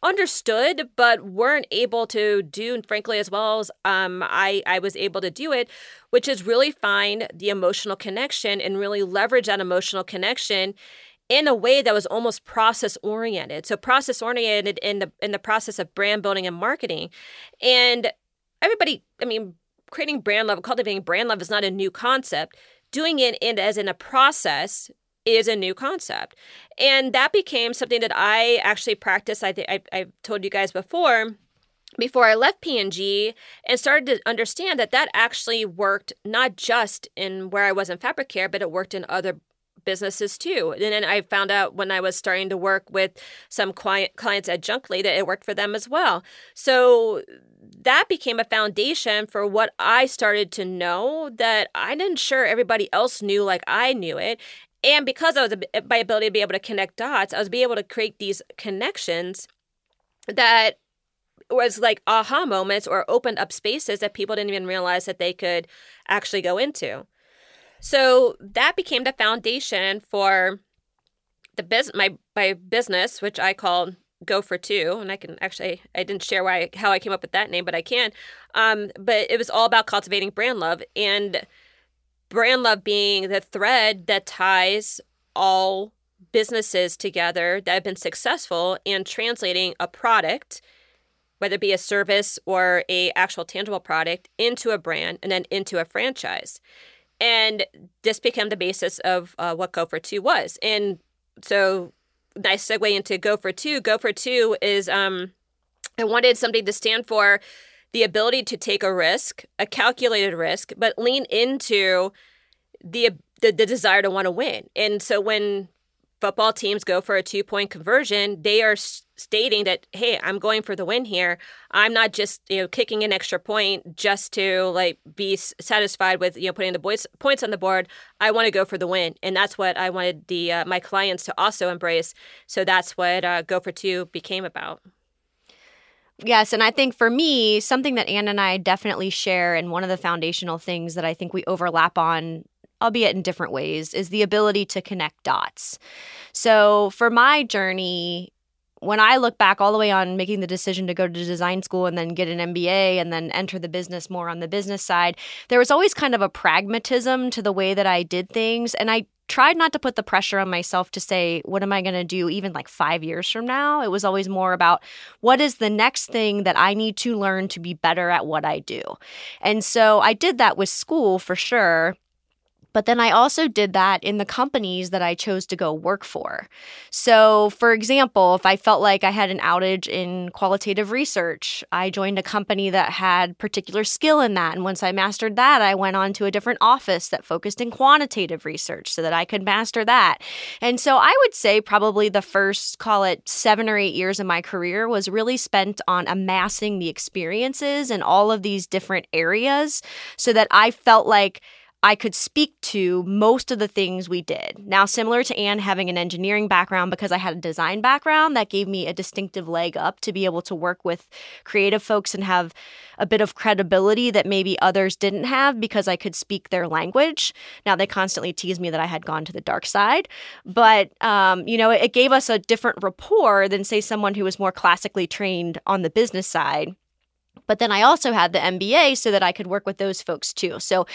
understood but weren't able to do and frankly as well as um, I, I was able to do it which is really find the emotional connection and really leverage that emotional connection in a way that was almost process oriented. So process oriented in the in the process of brand building and marketing. And everybody, I mean, creating brand love, cultivating brand love is not a new concept. Doing it in as in a process is a new concept. And that became something that I actually practiced. I think I told you guys before before I left P&G and started to understand that that actually worked not just in where I was in fabric care, but it worked in other businesses too. And then I found out when I was starting to work with some client, clients at Junkly that it worked for them as well. So that became a foundation for what I started to know that I didn't sure everybody else knew like I knew it. And because I was my ability to be able to connect dots, I was be able to create these connections that was like aha moments or opened up spaces that people didn't even realize that they could actually go into. So that became the foundation for the business my my business, which I call Go for Two, and I can actually I didn't share why how I came up with that name, but I can. Um, but it was all about cultivating brand love and brand love being the thread that ties all businesses together that have been successful in translating a product whether it be a service or a actual tangible product into a brand and then into a franchise and this became the basis of uh, what Go for Two was. And so nice segue into Go for Two. Gopher two is um i wanted something to stand for the ability to take a risk a calculated risk but lean into the the, the desire to want to win. And so when football teams go for a two point conversion, they are stating that, hey, I'm going for the win here. I'm not just you know kicking an extra point just to like be satisfied with you know putting the boys, points on the board. I want to go for the win, and that's what I wanted the uh, my clients to also embrace. So that's what uh, Go for Two became about. Yes, and I think for me, something that Anne and I definitely share, and one of the foundational things that I think we overlap on albeit in different ways, is the ability to connect dots. So for my journey, when I look back all the way on making the decision to go to design school and then get an MBA and then enter the business more on the business side, there was always kind of a pragmatism to the way that I did things. And I tried not to put the pressure on myself to say, what am I going to do even like five years from now? It was always more about what is the next thing that I need to learn to be better at what I do. And so I did that with school for sure. But then I also did that in the companies that I chose to go work for. So, for example, if I felt like I had an outage in qualitative research, I joined a company that had particular skill in that. And once I mastered that, I went on to a different office that focused in quantitative research so that I could master that. And so I would say probably the first, call it seven or eight years of my career, was really spent on amassing the experiences in all of these different areas so that I felt like I could speak to most of the things we did. Now, similar to Anne having an engineering background because I had a design background, that gave me a distinctive leg up to be able to work with creative folks and have a bit of credibility that maybe others didn't have because I could speak their language. Now, they constantly tease me that I had gone to the dark side, but, um, you know, it, it gave us a different rapport than, say, someone who was more classically trained on the business side. But then I also had the MBA so that I could work with those folks too. So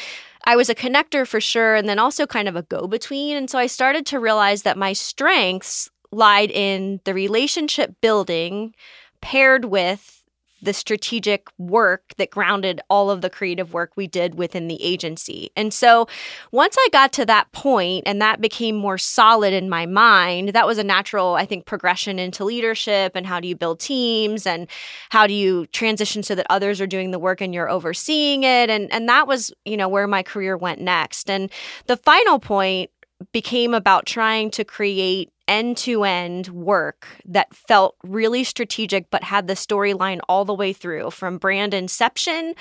I was a connector for sure, and then also kind of a go between. And so I started to realize that my strengths lied in the relationship building paired with the strategic work that grounded all of the creative work we did within the agency. And so once I got to that point and that became more solid in my mind, that was a natural, I think, progression into leadership and how do you build teams and how do you transition so that others are doing the work and you're overseeing it. And and that was, you know, where my career went next. And the final point became about trying to create end to end work that felt really strategic, but had the storyline all the way through from brand inception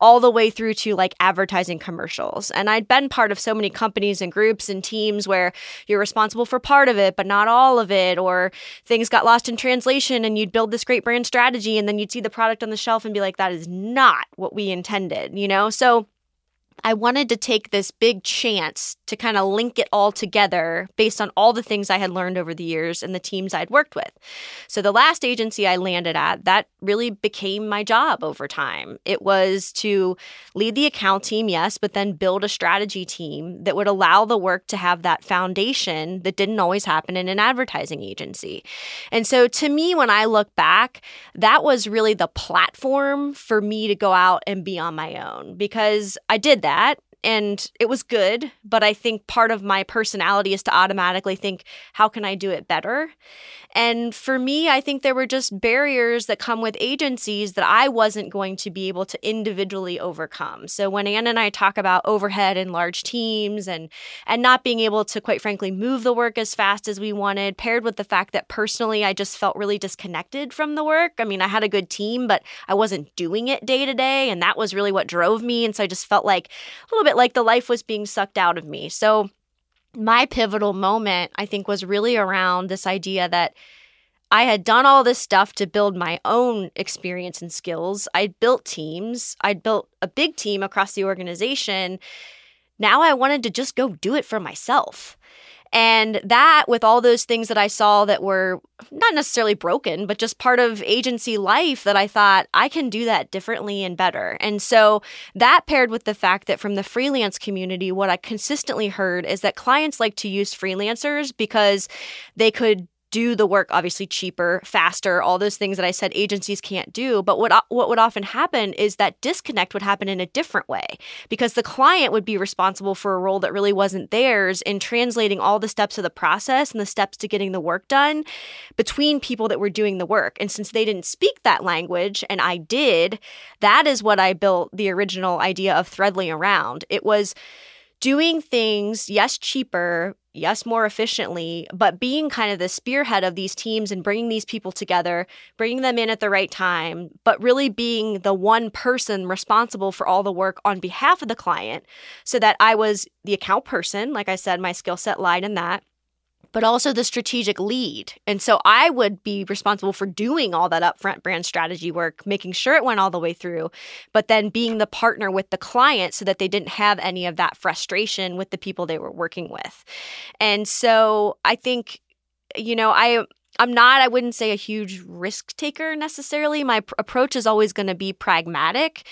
all the way through to like advertising commercials. And I'd been part of so many companies and groups and teams where you're responsible for part of it, but not all of it, or things got lost in translation and you'd build this great brand strategy and then you'd see the product on the shelf and be like, that is not what we intended, you know? So I wanted to take this big chance to kind of link it all together based on all the things I had learned over the years and the teams I'd worked with. So the last agency I landed at, that really became my job over time. It was to lead the account team, yes, but then build a strategy team that would allow the work to have that foundation that didn't always happen in an advertising agency. And so to me, when I look back, that was really the platform for me to go out and be on my own because I did that that and it was good but i think part of my personality is to automatically think how can i do it better and for me i think there were just barriers that come with agencies that i wasn't going to be able to individually overcome. So when Anne and i talk about overhead and large teams and and not being able to quite frankly move the work as fast as we wanted paired with the fact that personally i just felt really disconnected from the work. I mean i had a good team but i wasn't doing it day to day and that was really what drove me. And so i just felt like a little bit like the life was being sucked out of me. So, my pivotal moment, I think, was really around this idea that I had done all this stuff to build my own experience and skills. I'd built teams, I'd built a big team across the organization. Now I wanted to just go do it for myself. And that, with all those things that I saw that were not necessarily broken, but just part of agency life, that I thought I can do that differently and better. And so that paired with the fact that from the freelance community, what I consistently heard is that clients like to use freelancers because they could do the work obviously cheaper, faster, all those things that I said agencies can't do. But what uh, what would often happen is that disconnect would happen in a different way because the client would be responsible for a role that really wasn't theirs in translating all the steps of the process and the steps to getting the work done between people that were doing the work. And since they didn't speak that language and I did, that is what I built the original idea of Threadly around. It was doing things, yes, cheaper, yes, more efficiently, but being kind of the spearhead of these teams and bringing these people together, bringing them in at the right time, but really being the one person responsible for all the work on behalf of the client so that I was the account person. Like I said, my skill set lied in that but also the strategic lead. And so I would be responsible for doing all that upfront brand strategy work, making sure it went all the way through, but then being the partner with the client so that they didn't have any of that frustration with the people they were working with. And so I think, you know, I I'm not, I wouldn't say a huge risk taker necessarily. My pr- approach is always going to be pragmatic.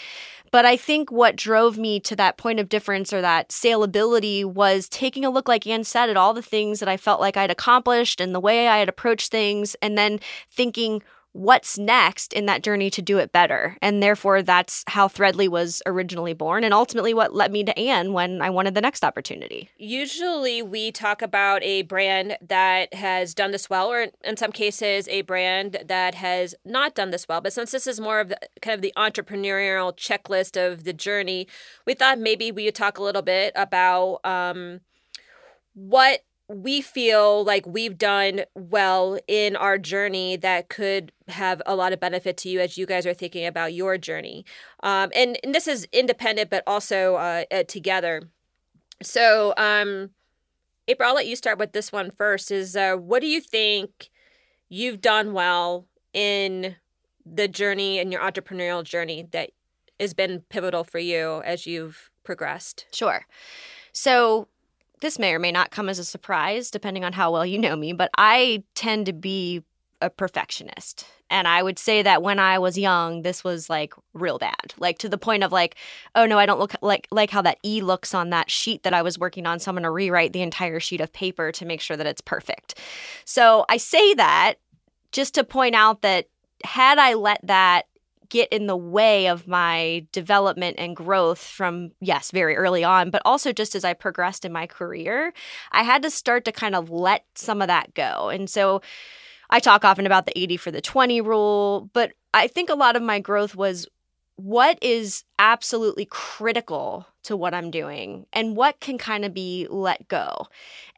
But I think what drove me to that point of difference or that saleability was taking a look, like Anne said, at all the things that I felt like I'd accomplished and the way I had approached things, and then thinking, what's next in that journey to do it better. And therefore, that's how Threadly was originally born and ultimately what led me to Anne when I wanted the next opportunity. Usually, we talk about a brand that has done this well, or in some cases, a brand that has not done this well. But since this is more of the kind of the entrepreneurial checklist of the journey, we thought maybe we would talk a little bit about um, what we feel like we've done well in our journey that could have a lot of benefit to you as you guys are thinking about your journey. Um, and, and this is independent, but also uh, uh, together. So, um, April, I'll let you start with this one first. Is uh, what do you think you've done well in the journey and your entrepreneurial journey that has been pivotal for you as you've progressed? Sure. So this may or may not come as a surprise depending on how well you know me, but I tend to be a perfectionist. And I would say that when I was young, this was like real bad. Like to the point of like, oh no, I don't look like like how that E looks on that sheet that I was working on. So I'm gonna rewrite the entire sheet of paper to make sure that it's perfect. So I say that just to point out that had I let that get in the way of my development and growth from, yes, very early on, but also just as I progressed in my career, I had to start to kind of let some of that go. And so I talk often about the 80 for the 20 rule, but I think a lot of my growth was what is absolutely critical to what I'm doing and what can kind of be let go.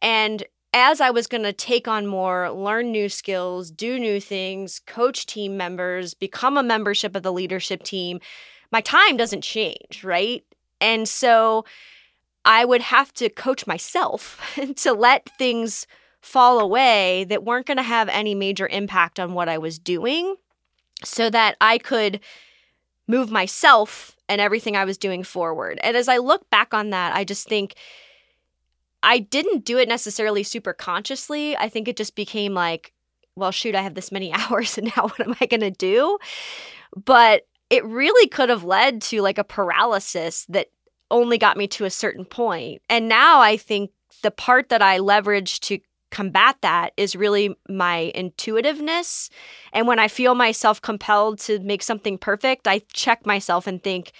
And as I was going to take on more, learn new skills, do new things, coach team members, become a membership of the leadership team, my time doesn't change, right? And so I would have to coach myself to let things fall away that weren't going to have any major impact on what I was doing so that I could move myself and everything I was doing forward. And as I look back on that, I just think I didn't do it necessarily super consciously. I think it just became like, well, shoot, I have this many hours and now what am I going to do? But it really could have led to like a paralysis that only got me to a certain point. And now I think the part that I leverage to combat that is really my intuitiveness. And when I feel myself compelled to make something perfect, I check myself and think,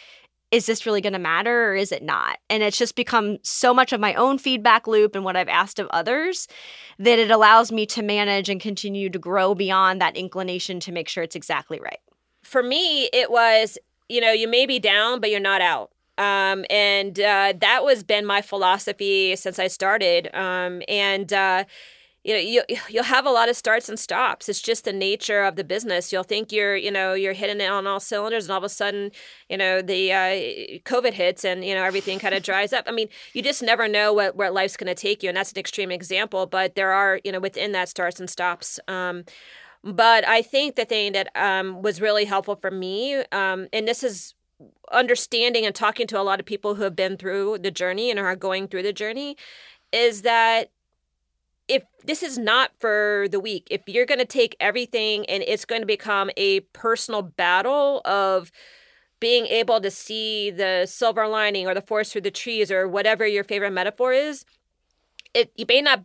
is this really going to matter or is it not? And it's just become so much of my own feedback loop and what I've asked of others that it allows me to manage and continue to grow beyond that inclination to make sure it's exactly right. For me, it was, you know, you may be down, but you're not out. Um, and uh, that was been my philosophy since I started. Um, and uh, you know, you you'll have a lot of starts and stops. It's just the nature of the business. You'll think you're, you know, you're hitting it on all cylinders, and all of a sudden, you know, the uh, COVID hits, and you know everything kind of dries up. I mean, you just never know what where life's going to take you, and that's an extreme example. But there are, you know, within that starts and stops. Um, but I think the thing that um, was really helpful for me, um, and this is understanding and talking to a lot of people who have been through the journey and are going through the journey is that if this is not for the weak, if you're going to take everything and it's going to become a personal battle of being able to see the silver lining or the forest through the trees or whatever your favorite metaphor is, it you may not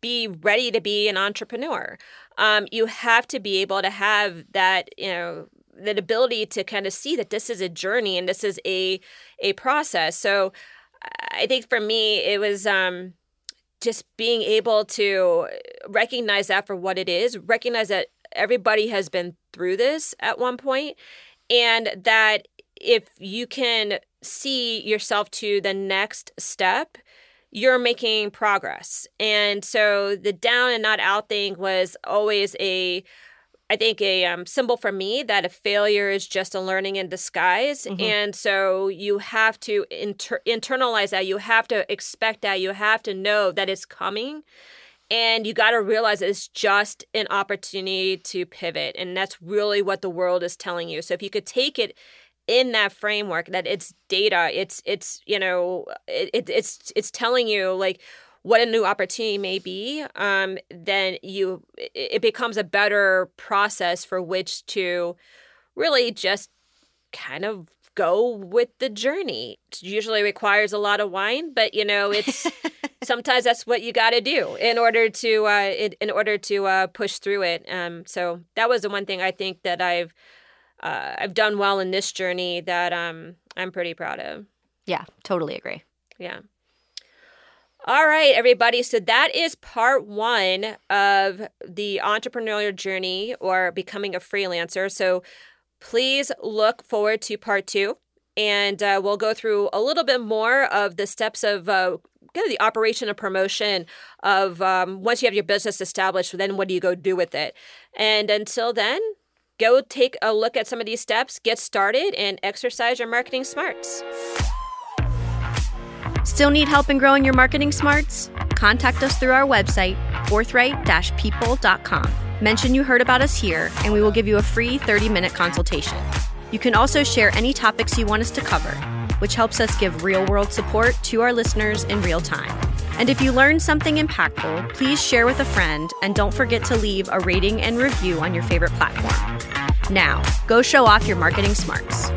be ready to be an entrepreneur. Um, you have to be able to have that, you know, that ability to kind of see that this is a journey and this is a a process. So I think for me it was um just being able to recognize that for what it is, recognize that everybody has been through this at one point and that if you can see yourself to the next step, you're making progress. And so the down and not out thing was always a I think a um, symbol for me that a failure is just a learning in disguise, mm-hmm. and so you have to inter- internalize that. You have to expect that. You have to know that it's coming, and you got to realize it's just an opportunity to pivot, and that's really what the world is telling you. So if you could take it in that framework, that it's data, it's it's you know it, it it's it's telling you like what a new opportunity may be, um, then you it becomes a better process for which to really just kind of go with the journey. It usually requires a lot of wine, but you know, it's sometimes that's what you got to do in order to uh, in, in order to uh, push through it. Um, so that was the one thing I think that I've uh, I've done well in this journey that um, I'm pretty proud of. Yeah, totally agree. Yeah. All right, everybody. So that is part one of the entrepreneurial journey or becoming a freelancer. So please look forward to part two. And uh, we'll go through a little bit more of the steps of uh, kind of the operation of promotion of um, once you have your business established, then what do you go do with it? And until then, go take a look at some of these steps, get started, and exercise your marketing smarts. Still need help in growing your marketing smarts? Contact us through our website, forthright-people.com. Mention you heard about us here, and we will give you a free 30-minute consultation. You can also share any topics you want us to cover, which helps us give real-world support to our listeners in real time. And if you learned something impactful, please share with a friend and don't forget to leave a rating and review on your favorite platform. Now, go show off your marketing smarts.